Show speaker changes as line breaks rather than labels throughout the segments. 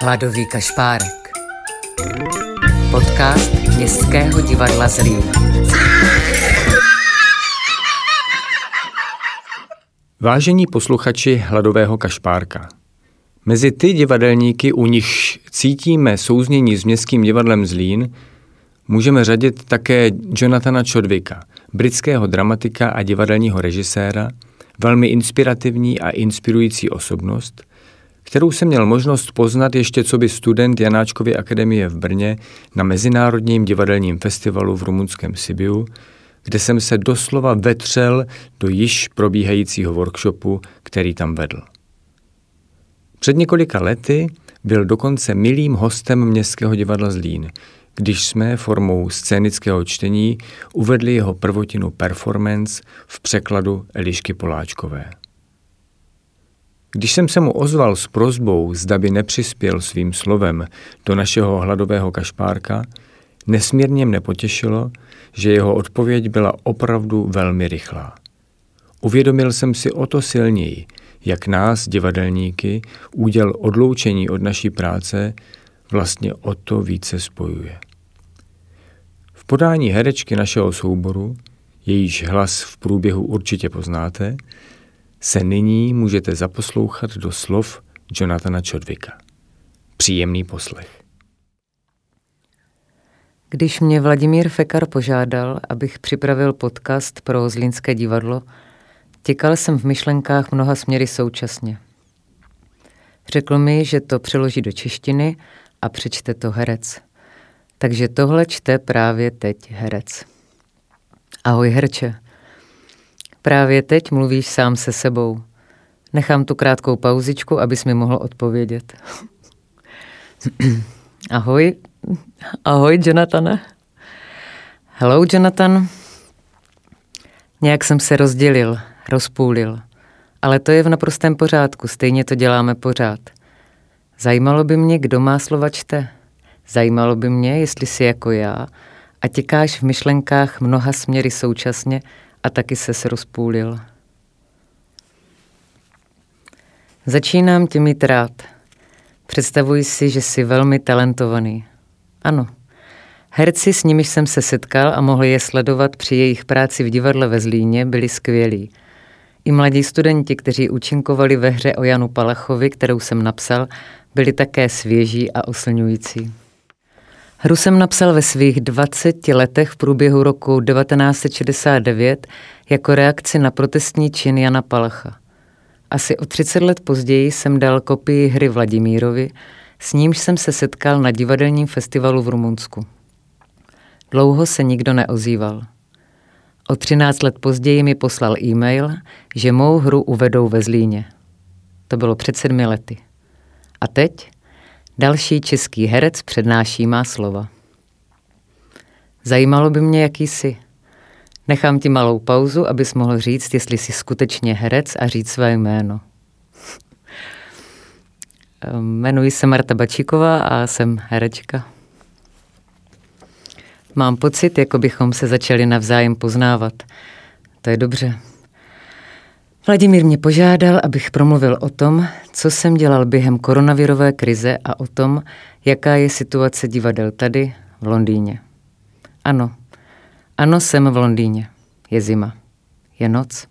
Hladový kašpárek. Podcast Městského divadla Zlín.
Vážení posluchači Hladového kašpárka. Mezi ty divadelníky, u nich cítíme souznění s Městským divadlem Zlín, můžeme řadit také Jonathana Chodvika, britského dramatika a divadelního režiséra, velmi inspirativní a inspirující osobnost, kterou jsem měl možnost poznat ještě co by student Janáčkovy akademie v Brně na Mezinárodním divadelním festivalu v rumunském Sibiu, kde jsem se doslova vetřel do již probíhajícího workshopu, který tam vedl. Před několika lety byl dokonce milým hostem Městského divadla Zlín, když jsme formou scénického čtení uvedli jeho prvotinu performance v překladu Elišky Poláčkové. Když jsem se mu ozval s prozbou, zda by nepřispěl svým slovem do našeho hladového kašpárka, nesmírně mne potěšilo, že jeho odpověď byla opravdu velmi rychlá. Uvědomil jsem si o to silněji, jak nás, divadelníky, úděl odloučení od naší práce vlastně o to více spojuje. V podání herečky našeho souboru, jejíž hlas v průběhu určitě poznáte, se nyní můžete zaposlouchat do slov Jonathana Chodvika. Příjemný poslech.
Když mě Vladimír Fekar požádal, abych připravil podcast pro Zlínské divadlo, těkal jsem v myšlenkách mnoha směry současně. Řekl mi, že to přeloží do češtiny a přečte to herec. Takže tohle čte právě teď herec. Ahoj herče, Právě teď mluvíš sám se sebou. Nechám tu krátkou pauzičku, abys mi mohl odpovědět. Ahoj. Ahoj, Jonathan. Hello, Jonathan. Nějak jsem se rozdělil, rozpůlil. Ale to je v naprostém pořádku, stejně to děláme pořád. Zajímalo by mě, kdo má slova čte. Zajímalo by mě, jestli jsi jako já a těkáš v myšlenkách mnoha směry současně a taky se rozpůlil. Začínám tě mít rád. Představuji si, že jsi velmi talentovaný. Ano. Herci, s nimiž jsem se setkal a mohl je sledovat při jejich práci v divadle ve Zlíně, byli skvělí. I mladí studenti, kteří účinkovali ve hře o Janu Palachovi, kterou jsem napsal, byli také svěží a oslňující. Hru jsem napsal ve svých 20 letech v průběhu roku 1969 jako reakci na protestní čin Jana Palacha. Asi o 30 let později jsem dal kopii hry Vladimírovi, s nímž jsem se setkal na divadelním festivalu v Rumunsku. Dlouho se nikdo neozýval. O 13 let později mi poslal e-mail, že mou hru uvedou ve Zlíně. To bylo před sedmi lety. A teď? Další český herec přednáší má slova. Zajímalo by mě, jaký jsi. Nechám ti malou pauzu, abys mohl říct, jestli jsi skutečně herec a říct své jméno. Jmenuji se Marta Bačíková a jsem herečka. Mám pocit, jako bychom se začali navzájem poznávat. To je dobře. Vladimír mě požádal, abych promluvil o tom, co jsem dělal během koronavirové krize a o tom, jaká je situace divadel tady, v Londýně. Ano, ano, jsem v Londýně. Je zima. Je noc.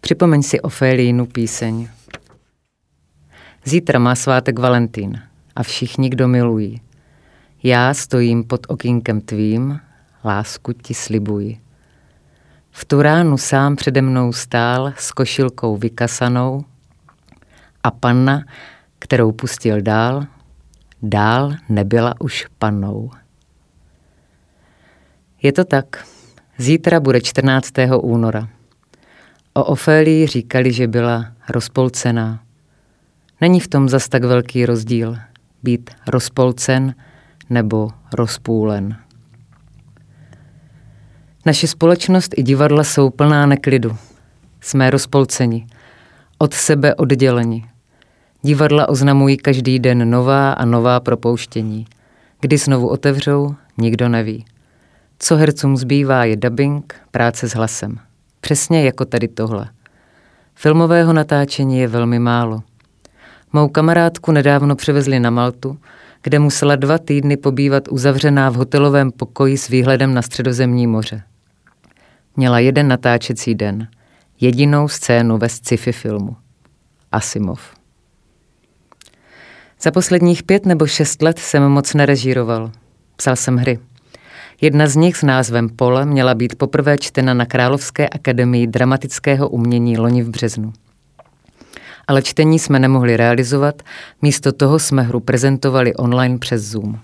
Připomeň si Ofélínu píseň. Zítra má svátek Valentín a všichni, kdo milují. Já stojím pod okýnkem tvým, lásku ti slibuji. V tu ránu sám přede mnou stál s košilkou vykasanou a panna, kterou pustil dál, dál nebyla už pannou. Je to tak. Zítra bude 14. února. O Ofélii říkali, že byla rozpolcená. Není v tom zas tak velký rozdíl být rozpolcen nebo rozpůlen. Naše společnost i divadla jsou plná neklidu. Jsme rozpolceni, od sebe odděleni. Divadla oznamují každý den nová a nová propouštění. Kdy znovu otevřou, nikdo neví. Co hercům zbývá je dubbing, práce s hlasem. Přesně jako tady tohle. Filmového natáčení je velmi málo. Mou kamarádku nedávno převezli na Maltu, kde musela dva týdny pobývat uzavřená v hotelovém pokoji s výhledem na středozemní moře. Měla jeden natáčecí den, jedinou scénu ve sci-fi filmu. Asimov. Za posledních pět nebo šest let jsem moc nerežíroval. Psal jsem hry. Jedna z nich s názvem Pole měla být poprvé čtena na Královské akademii dramatického umění loni v březnu. Ale čtení jsme nemohli realizovat, místo toho jsme hru prezentovali online přes Zoom.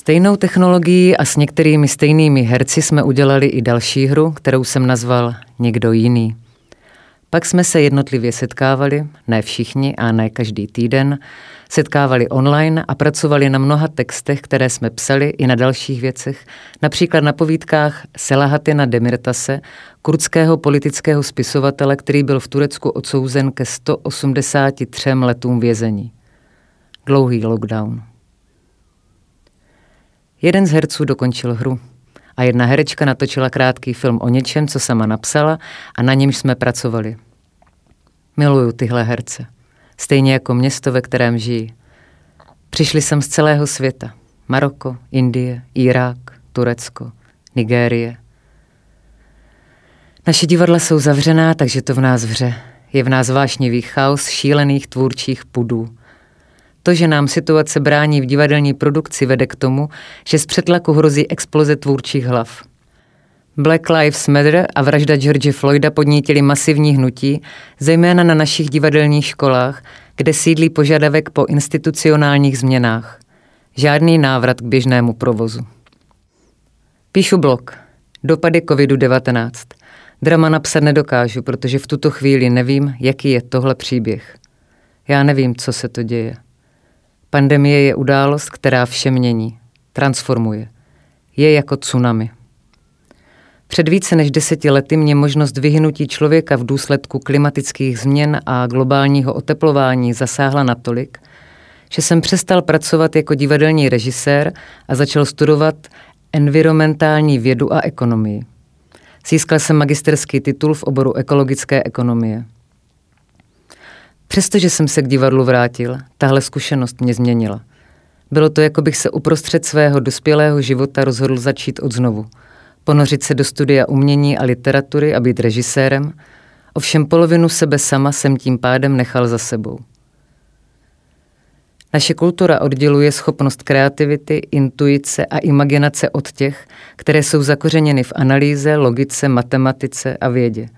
Stejnou technologií a s některými stejnými herci jsme udělali i další hru, kterou jsem nazval Někdo jiný. Pak jsme se jednotlivě setkávali, ne všichni a ne každý týden, setkávali online a pracovali na mnoha textech, které jsme psali i na dalších věcech, například na povídkách Selahatina Demirtase, kurdského politického spisovatele, který byl v Turecku odsouzen ke 183 letům vězení. Dlouhý lockdown. Jeden z herců dokončil hru a jedna herečka natočila krátký film o něčem, co sama napsala a na němž jsme pracovali. Miluju tyhle herce. Stejně jako město, ve kterém žijí. Přišli jsem z celého světa. Maroko, Indie, Irák, Turecko, Nigérie. Naše divadla jsou zavřená, takže to v nás vře. Je v nás vášnivý chaos šílených tvůrčích pudů. To, že nám situace brání v divadelní produkci, vede k tomu, že z přetlaku hrozí exploze tvůrčích hlav. Black Lives Matter a vražda George Floyda podnítili masivní hnutí, zejména na našich divadelních školách, kde sídlí požadavek po institucionálních změnách. Žádný návrat k běžnému provozu. Píšu blog. Dopady COVID-19. Drama napsat nedokážu, protože v tuto chvíli nevím, jaký je tohle příběh. Já nevím, co se to děje. Pandemie je událost, která vše mění, transformuje. Je jako tsunami. Před více než deseti lety mě možnost vyhnutí člověka v důsledku klimatických změn a globálního oteplování zasáhla natolik, že jsem přestal pracovat jako divadelní režisér a začal studovat environmentální vědu a ekonomii. Získal jsem magisterský titul v oboru ekologické ekonomie. Přestože jsem se k divadlu vrátil, tahle zkušenost mě změnila. Bylo to, jako bych se uprostřed svého dospělého života rozhodl začít od znovu. Ponořit se do studia umění a literatury a být režisérem, ovšem polovinu sebe sama jsem tím pádem nechal za sebou. Naše kultura odděluje schopnost kreativity, intuice a imaginace od těch, které jsou zakořeněny v analýze, logice, matematice a vědě.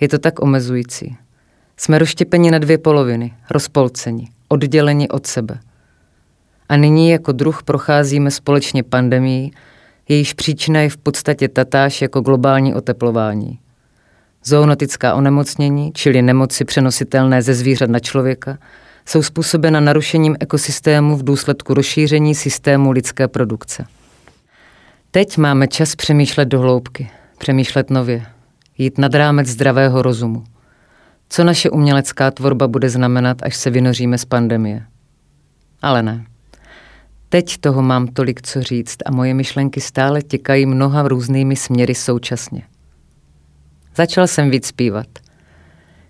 Je to tak omezující. Jsme rozštěpeni na dvě poloviny, rozpolceni, odděleni od sebe. A nyní jako druh procházíme společně pandemii, jejíž příčina je v podstatě tatáž jako globální oteplování. Zoonotická onemocnění, čili nemoci přenositelné ze zvířat na člověka, jsou způsobena narušením ekosystému v důsledku rozšíření systému lidské produkce. Teď máme čas přemýšlet do hloubky, přemýšlet nově, jít nad rámec zdravého rozumu. Co naše umělecká tvorba bude znamenat, až se vynoříme z pandemie? Ale ne. Teď toho mám tolik co říct a moje myšlenky stále těkají mnoha různými směry současně. Začal jsem víc zpívat.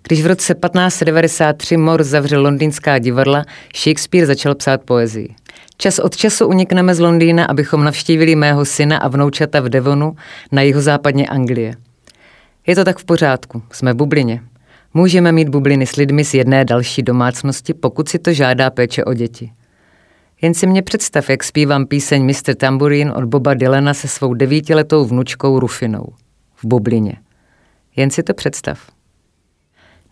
Když v roce 1593 Mor zavřel londýnská divadla, Shakespeare začal psát poezii. Čas od času unikneme z Londýna, abychom navštívili mého syna a vnoučata v Devonu na jihozápadně Anglie. Je to tak v pořádku, jsme v bublině. Můžeme mít bubliny s lidmi z jedné další domácnosti, pokud si to žádá péče o děti. Jen si mě představ, jak zpívám píseň Mr. Tamburín od Boba Dylana se svou devítiletou vnučkou Rufinou. V bublině. Jen si to představ.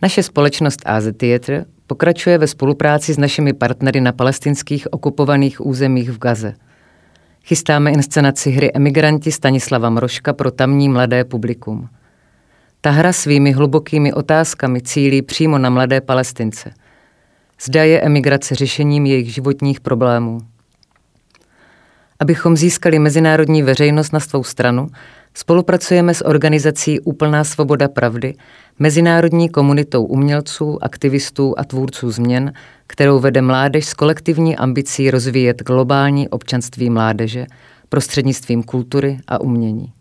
Naše společnost AZ Theatre pokračuje ve spolupráci s našimi partnery na palestinských okupovaných územích v Gaze. Chystáme inscenaci hry Emigranti Stanislava Mroška pro tamní mladé publikum. Ta hra svými hlubokými otázkami cílí přímo na mladé palestince – Zda je emigrace řešením jejich životních problémů. Abychom získali mezinárodní veřejnost na svou stranu, spolupracujeme s organizací Úplná svoboda pravdy, mezinárodní komunitou umělců, aktivistů a tvůrců změn, kterou vede mládež s kolektivní ambicí rozvíjet globální občanství mládeže prostřednictvím kultury a umění.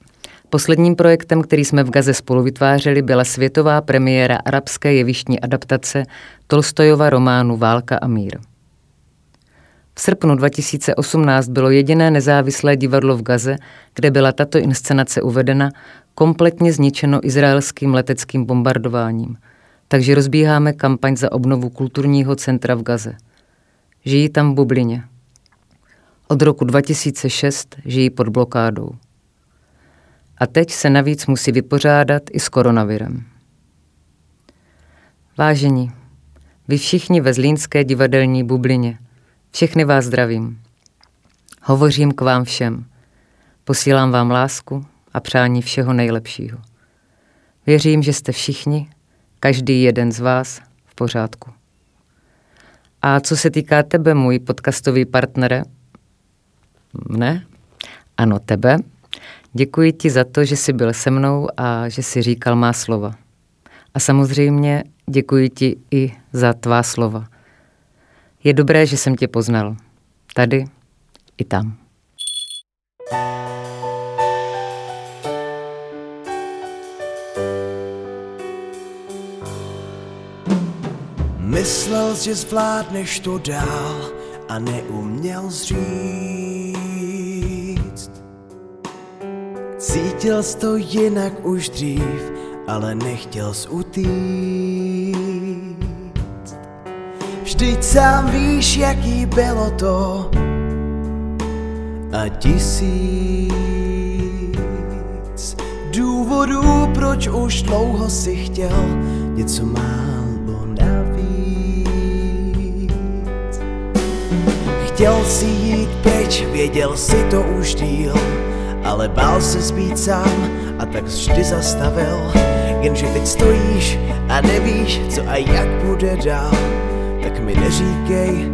Posledním projektem, který jsme v Gaze spolu vytvářeli, byla světová premiéra arabské jevištní adaptace Tolstojova románu Válka a mír. V srpnu 2018 bylo jediné nezávislé divadlo v Gaze, kde byla tato inscenace uvedena, kompletně zničeno izraelským leteckým bombardováním. Takže rozbíháme kampaň za obnovu kulturního centra v Gaze. Žijí tam v bublině. Od roku 2006 žijí pod blokádou. A teď se navíc musí vypořádat i s koronavirem. Vážení, vy všichni ve Zlínské divadelní bublině, všechny vás zdravím. Hovořím k vám všem. Posílám vám lásku a přání všeho nejlepšího. Věřím, že jste všichni, každý jeden z vás, v pořádku. A co se týká tebe, můj podcastový partnere, ne? Ano, tebe. Děkuji ti za to, že jsi byl se mnou a že jsi říkal má slova. A samozřejmě děkuji ti i za tvá slova. Je dobré, že jsem tě poznal. Tady i tam.
Myslel, že zvládneš to dál a neuměl říct. Cítil jsi to jinak už dřív, ale nechtěl jsi utíct. Vždyť sám víš, jaký bylo to a tisíc důvodů, proč už dlouho si chtěl něco málo navíc. Chtěl si jít pryč, věděl si to už díl, ale bál se zbýt sám a tak vždy zastavil. Jenže teď stojíš a nevíš, co a jak bude dál, tak mi neříkej,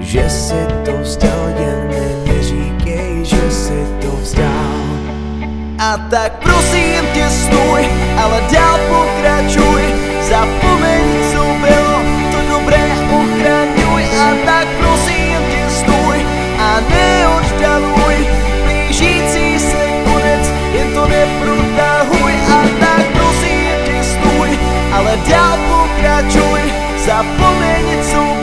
že si to vzdal, jen mi neříkej, že si to vzdal. A tak prosím tě stůj, ale dál pokračuj, zapomeň, co bylo, račun za pomenicu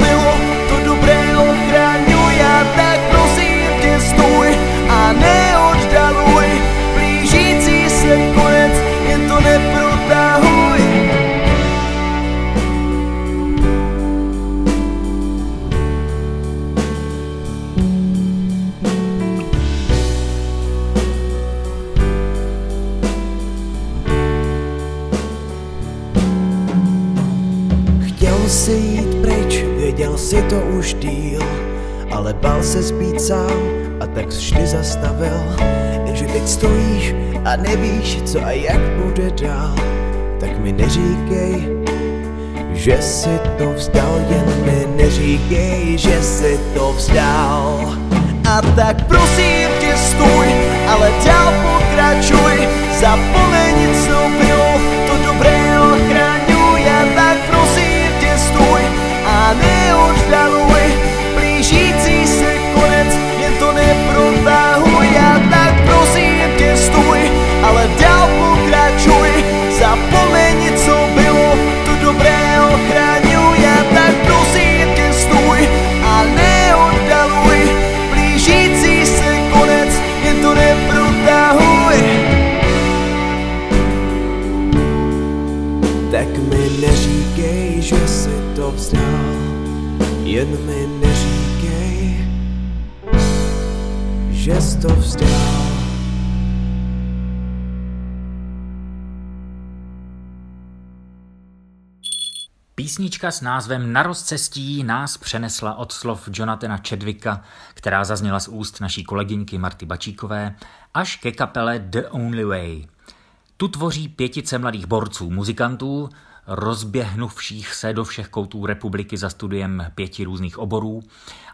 Chtěl si jít pryč, věděl si to už díl, ale bál se zbýt sám a tak vždy zastavil. Jenže teď stojíš a nevíš, co a jak bude dál, tak mi neříkej, že si to vzdal, jen mi neříkej, že si to vzdal. A tak prosím tě stůj, ale dál pokračuj, zapomeň, co bylo, jen mi neříkej, že jsi to vzdal.
Písnička s názvem Na rozcestí nás přenesla od slov Jonathana Chadwicka, která zazněla z úst naší kolegyňky Marty Bačíkové, až ke kapele The Only Way. Tu tvoří pětice mladých borců, muzikantů, rozběhnuvších se do všech koutů republiky za studiem pěti různých oborů,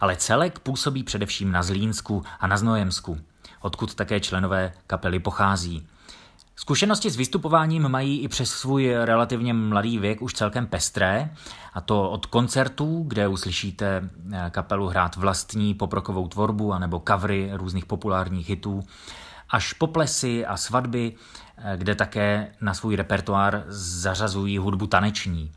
ale celek působí především na Zlínsku a na Znojemsku, odkud také členové kapely pochází. Zkušenosti s vystupováním mají i přes svůj relativně mladý věk už celkem pestré, a to od koncertů, kde uslyšíte kapelu hrát vlastní poprokovou tvorbu anebo covery různých populárních hitů, až po plesy a svatby, eh, kde také na svůj repertoár zařazují hudbu taneční.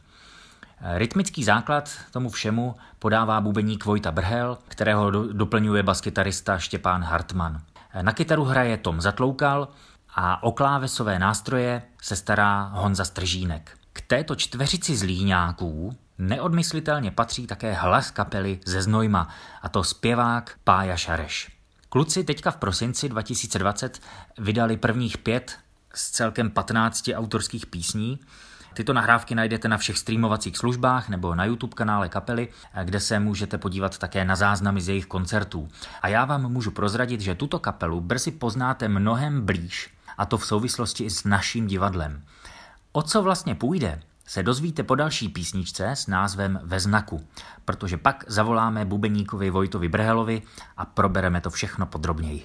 Rytmický základ tomu všemu podává bubeník Vojta Brhel, kterého doplňuje baskytarista Štěpán Hartmann. Na kytaru hraje Tom Zatloukal a o klávesové nástroje se stará Honza Stržínek. K této čtveřici zlíňáků neodmyslitelně patří také hlas kapely ze Znojma, a to zpěvák Pája Šareš. Kluci teďka v prosinci 2020 vydali prvních pět z celkem 15 autorských písní, Tyto nahrávky najdete na všech streamovacích službách nebo na YouTube kanále kapely, kde se můžete podívat také na záznamy z jejich koncertů. A já vám můžu prozradit, že tuto kapelu brzy poznáte mnohem blíž, a to v souvislosti i s naším divadlem. O co vlastně půjde, se dozvíte po další písničce s názvem Ve znaku, protože pak zavoláme bubeníkovi Vojtovi Brhelovi a probereme to všechno podrobněji.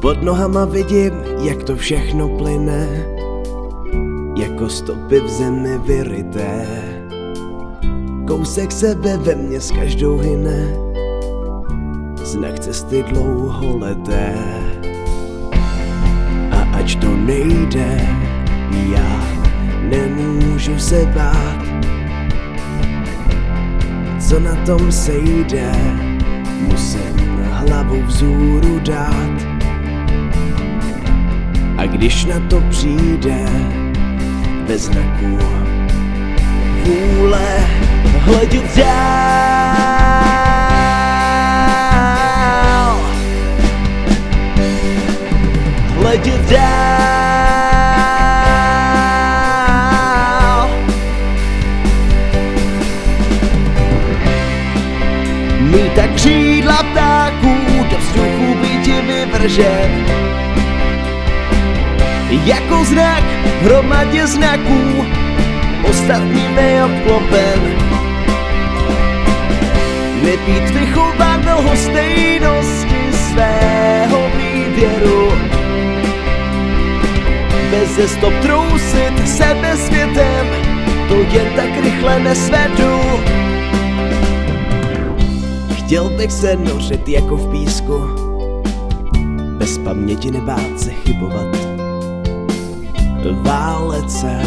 Pod nohama vidím, jak to všechno plyne, jako stopy v zemi vyryté. Kousek sebe ve mně s každou hyne, znak cesty dlouholeté. A ač to nejde, já nemůžu se bát. Co na tom sejde, musím hlavu vzůru dát a když na to přijde ve znaku. Vůle hledět dál. Hledět dál. Mít tak křídla ptáků do vzduchu by ti vyvržet jako znak hromadě znaků ostatními obklopen. Nepít vychovanou stejnosti svého výběru. Bez stop trousit sebe světem To jen tak rychle nesvedu Chtěl bych se nořit jako v písku Bez paměti nebát se chybovat válet se,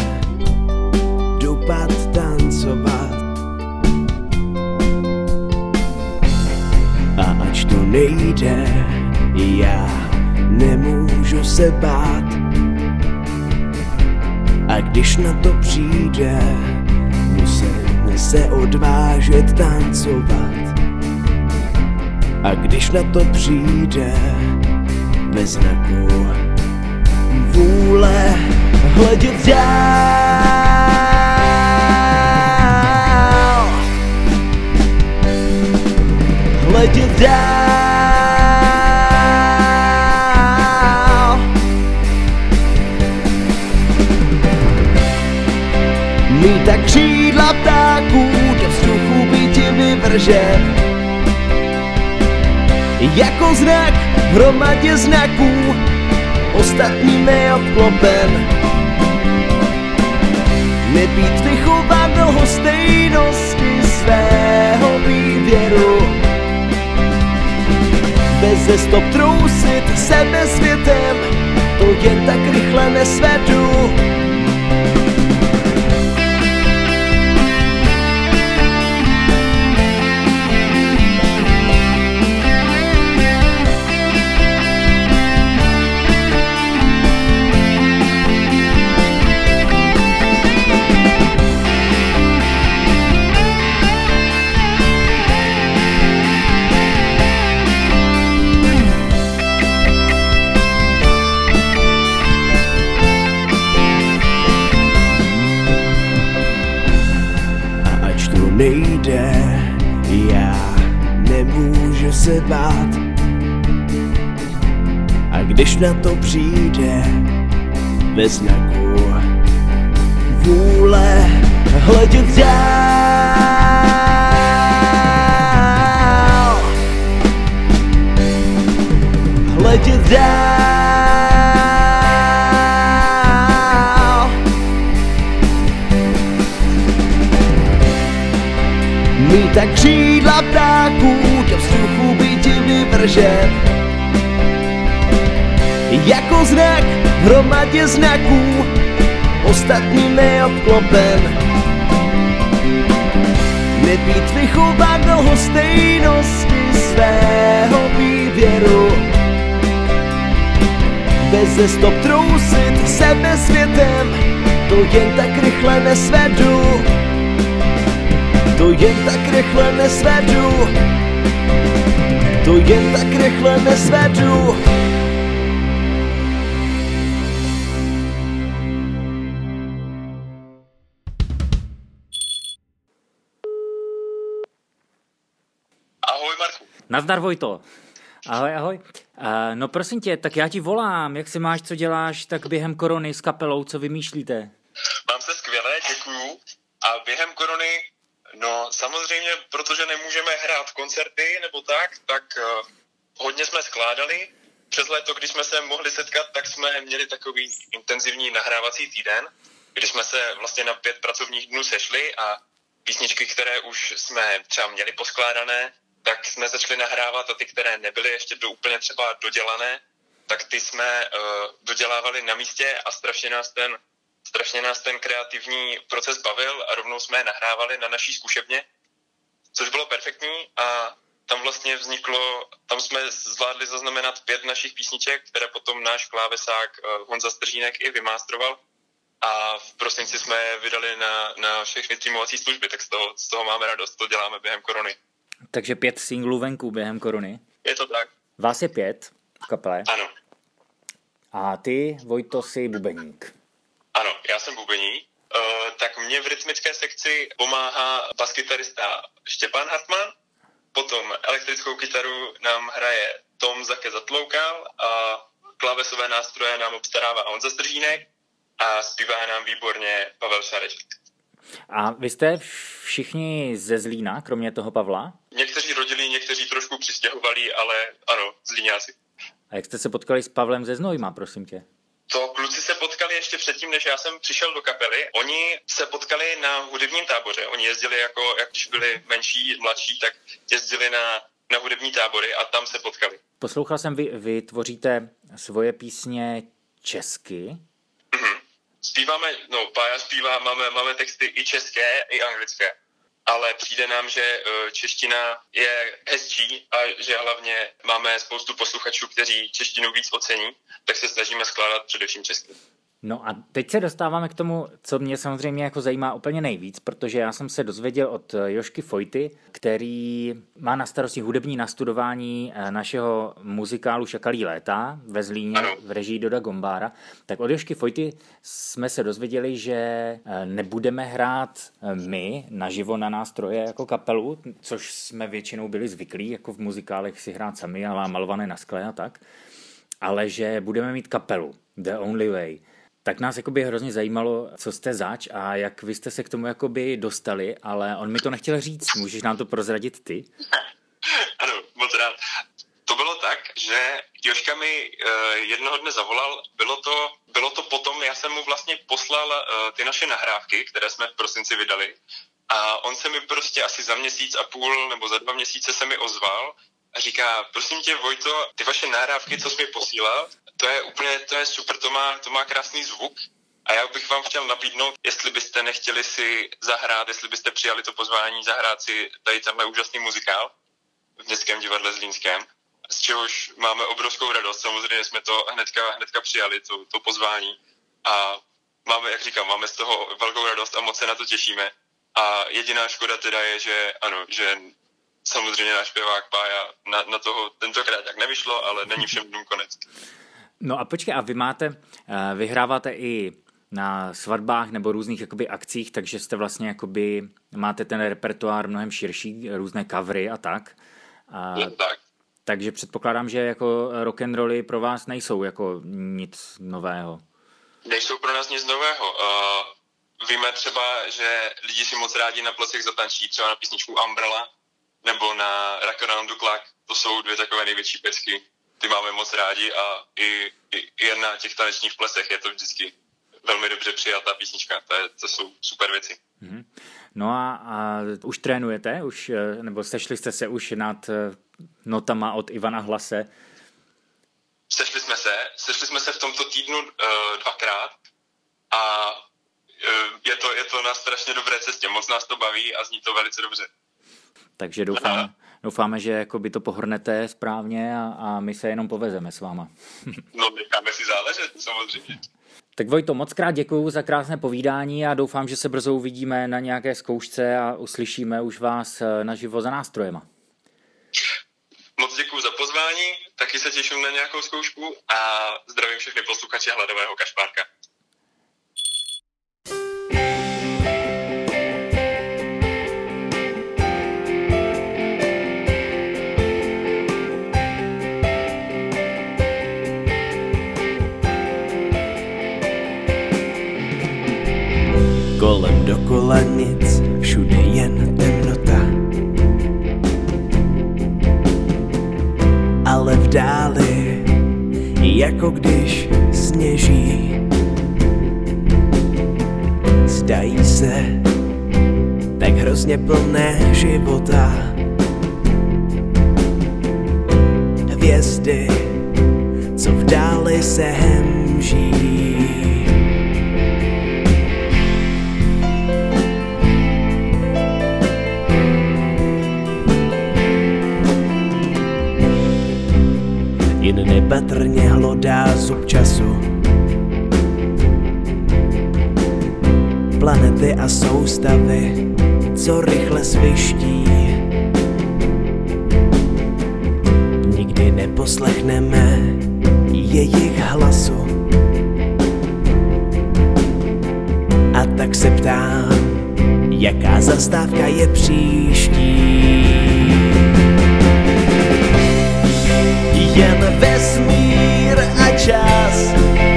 dupat, tancovat. A ač to nejde, já nemůžu se bát. A když na to přijde, musím se odvážet tancovat. A když na to přijde, bez znaku vůle hledět dál. Hledět dál. Mít tak křídla ptáků do vzduchu by ti vyvržet. Jako znak v hromadě znaků ostatními obklopen Nebýt vychován do hostejnosti svého výběru. Bez stop trousit sebe světem To jen tak rychle nesvedu nejde, já nemůžu se bát. A když na to přijde ve znaku vůle hledět dál, hledět dál. Tak křídla ptáků do vzduchu by ti vyvržet. Jako znak v hromadě znaků, ostatní neobklopen. Nebýt vychován do hostejnosti svého výběru. Bez stop trousit sebe světem, to jen tak rychle nesvedu To jen tak rychle nesvedu To jen tak rychle nesvedu
Ahoj Marku.
Nazdar Vojto. Ahoj, ahoj. Uh, no prosím tě, tak já ti volám, jak se máš, co děláš, tak během korony s kapelou, co vymýšlíte?
Mám se skvěle, děkuju. A během korony, no samozřejmě, protože nemůžeme hrát koncerty nebo tak, tak uh, hodně jsme skládali. Přes léto, když jsme se mohli setkat, tak jsme měli takový intenzivní nahrávací týden, kdy jsme se vlastně na pět pracovních dnů sešli a písničky, které už jsme třeba měli poskládané, tak jsme začali nahrávat a ty, které nebyly ještě do úplně třeba dodělané, tak ty jsme uh, dodělávali na místě a strašně nás ten strašně nás ten kreativní proces bavil a rovnou jsme je nahrávali na naší zkušebně, což bylo perfektní a tam vlastně vzniklo, tam jsme zvládli zaznamenat pět našich písniček, které potom náš klávesák uh, Honza Stržínek i vymástroval a v prosinci jsme je vydali na, na všechny streamovací služby, tak z toho, z toho máme radost, to děláme během korony.
Takže pět singlů venku během korony.
Je to tak?
Vás je pět v kapele.
Ano.
A ty, Vojto, jsi bubeník.
Ano, já jsem bubení. Uh, tak mě v rytmické sekci pomáhá baskytarista Štěpán Hartmann, potom elektrickou kytaru nám hraje Tom Zake Zatloukal a klavesové nástroje nám obstarává Honza Stržínek a zpívá nám výborně Pavel Šareček.
A vy jste všichni ze Zlína, kromě toho Pavla?
Někteří rodili, někteří trošku přistěhovali, ale ano, Zlíňáci.
A jak jste se potkali s Pavlem ze Znojma, prosím tě?
To kluci předtím, než já jsem přišel do kapely. Oni se potkali na hudebním táboře. Oni jezdili jako, jak když byli menší, mladší, tak jezdili na, na hudební tábory a tam se potkali.
Poslouchal jsem, vy, vy tvoříte svoje písně česky.
Mhm. Zpíváme, no, Pája zpívá, máme, máme texty i české, i anglické. Ale přijde nám, že eh, čeština je hezčí a že hlavně máme spoustu posluchačů, kteří češtinu víc ocení, tak se snažíme skládat především česky.
No a teď se dostáváme k tomu, co mě samozřejmě jako zajímá úplně nejvíc, protože já jsem se dozvěděl od Jošky Fojty, který má na starosti hudební nastudování eh, našeho muzikálu Šakalí léta ve Zlíně v režii Doda Gombára. Tak od Jošky Fojty jsme se dozvěděli, že eh, nebudeme hrát eh, my naživo na nástroje jako kapelu, což jsme většinou byli zvyklí, jako v muzikálech si hrát sami a malované na skle a tak, ale že budeme mít kapelu The Only Way tak nás jakoby hrozně zajímalo, co jste zač a jak vy jste se k tomu jakoby dostali, ale on mi to nechtěl říct. Můžeš nám to prozradit ty?
ano, moc rád. To bylo tak, že Joška mi uh, jednoho dne zavolal, bylo to, bylo to potom, já jsem mu vlastně poslal uh, ty naše nahrávky, které jsme v prosinci vydali a on se mi prostě asi za měsíc a půl nebo za dva měsíce se mi ozval a říká, prosím tě Vojto, ty vaše nahrávky, co jsi mi posílal, to je úplně, to je super, to má, to má krásný zvuk. A já bych vám chtěl nabídnout, jestli byste nechtěli si zahrát, jestli byste přijali to pozvání zahrát si tady tenhle úžasný muzikál v Městském divadle Zlínském, z čehož máme obrovskou radost. Samozřejmě jsme to hnedka, hnedka přijali, to, to pozvání. A máme, jak říkám, máme z toho velkou radost a moc se na to těšíme. A jediná škoda teda je, že ano, že samozřejmě náš zpěvák Pája na, na toho tentokrát tak nevyšlo, ale není všem dnům konec.
No a počkej, a vy máte, eh, vyhráváte i na svatbách nebo různých jakoby akcích, takže jste vlastně jakoby, máte ten repertoár mnohem širší, různé covery a tak. A,
no, tak.
Takže předpokládám, že jako rock and rolly pro vás nejsou jako nic nového.
Nejsou pro nás nic nového. Uh, víme třeba, že lidi si moc rádi na plesech zatančí, třeba na písničku Umbrella nebo na the Clock. To jsou dvě takové největší pecky ty máme moc rádi a i, i, i na těch tanečních plesech je to vždycky velmi dobře přijatá písnička. To, je, to jsou super věci. Mm-hmm.
No a, a už trénujete, už, eh, nebo sešli jste se už nad eh, notama od Ivana Hlase?
Sešli jsme se, sešli jsme se v tomto týdnu uh, dvakrát a uh, je, to, je to na strašně dobré cestě, moc nás to baví a zní to velice dobře.
Takže doufám, doufáme, že by to pohrnete správně a, a my se jenom povezeme s váma.
no, necháme si záležet, samozřejmě.
Tak Vojto, moc krát děkuji za krásné povídání a doufám, že se brzo uvidíme na nějaké zkoušce a uslyšíme už vás eh, naživo za nástrojema.
Moc děkuji za pozvání, taky se těším na nějakou zkoušku a zdravím všechny posluchače Hladového kašpárka.
Dokola nic, všude jen temnota. Ale v dáli, jako když sněží. Zdají se tak hrozně plné života. Hvězdy, co v dáli se hemží jen nepatrně hlodá zub času. Planety a soustavy, co rychle sviští. Nikdy neposlechneme jejich hlasu. A tak se ptám, jaká zastávka je příští. Jen vesmír a čas. To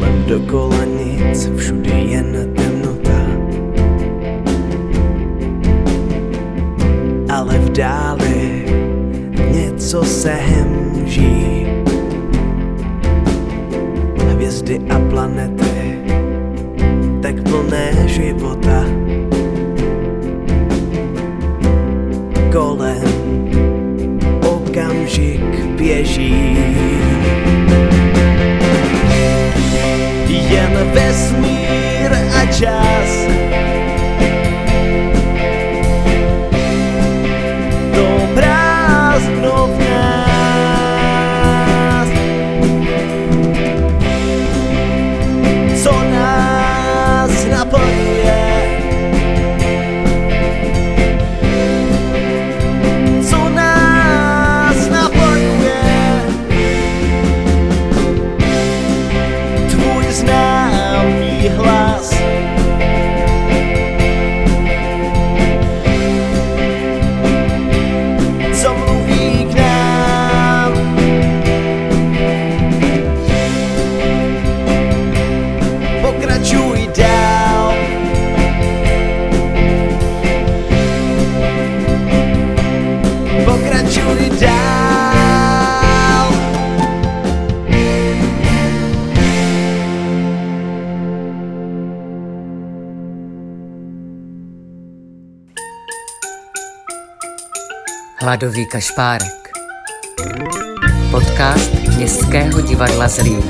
Kolem dokola nic, všude jen temnota. Ale v dáli něco se hemží. Hvězdy a planety, tak plné života. Kolem okamžik běží. Jen vesmír
Hladový kašpárek. Podcast Městského divadla Zlín.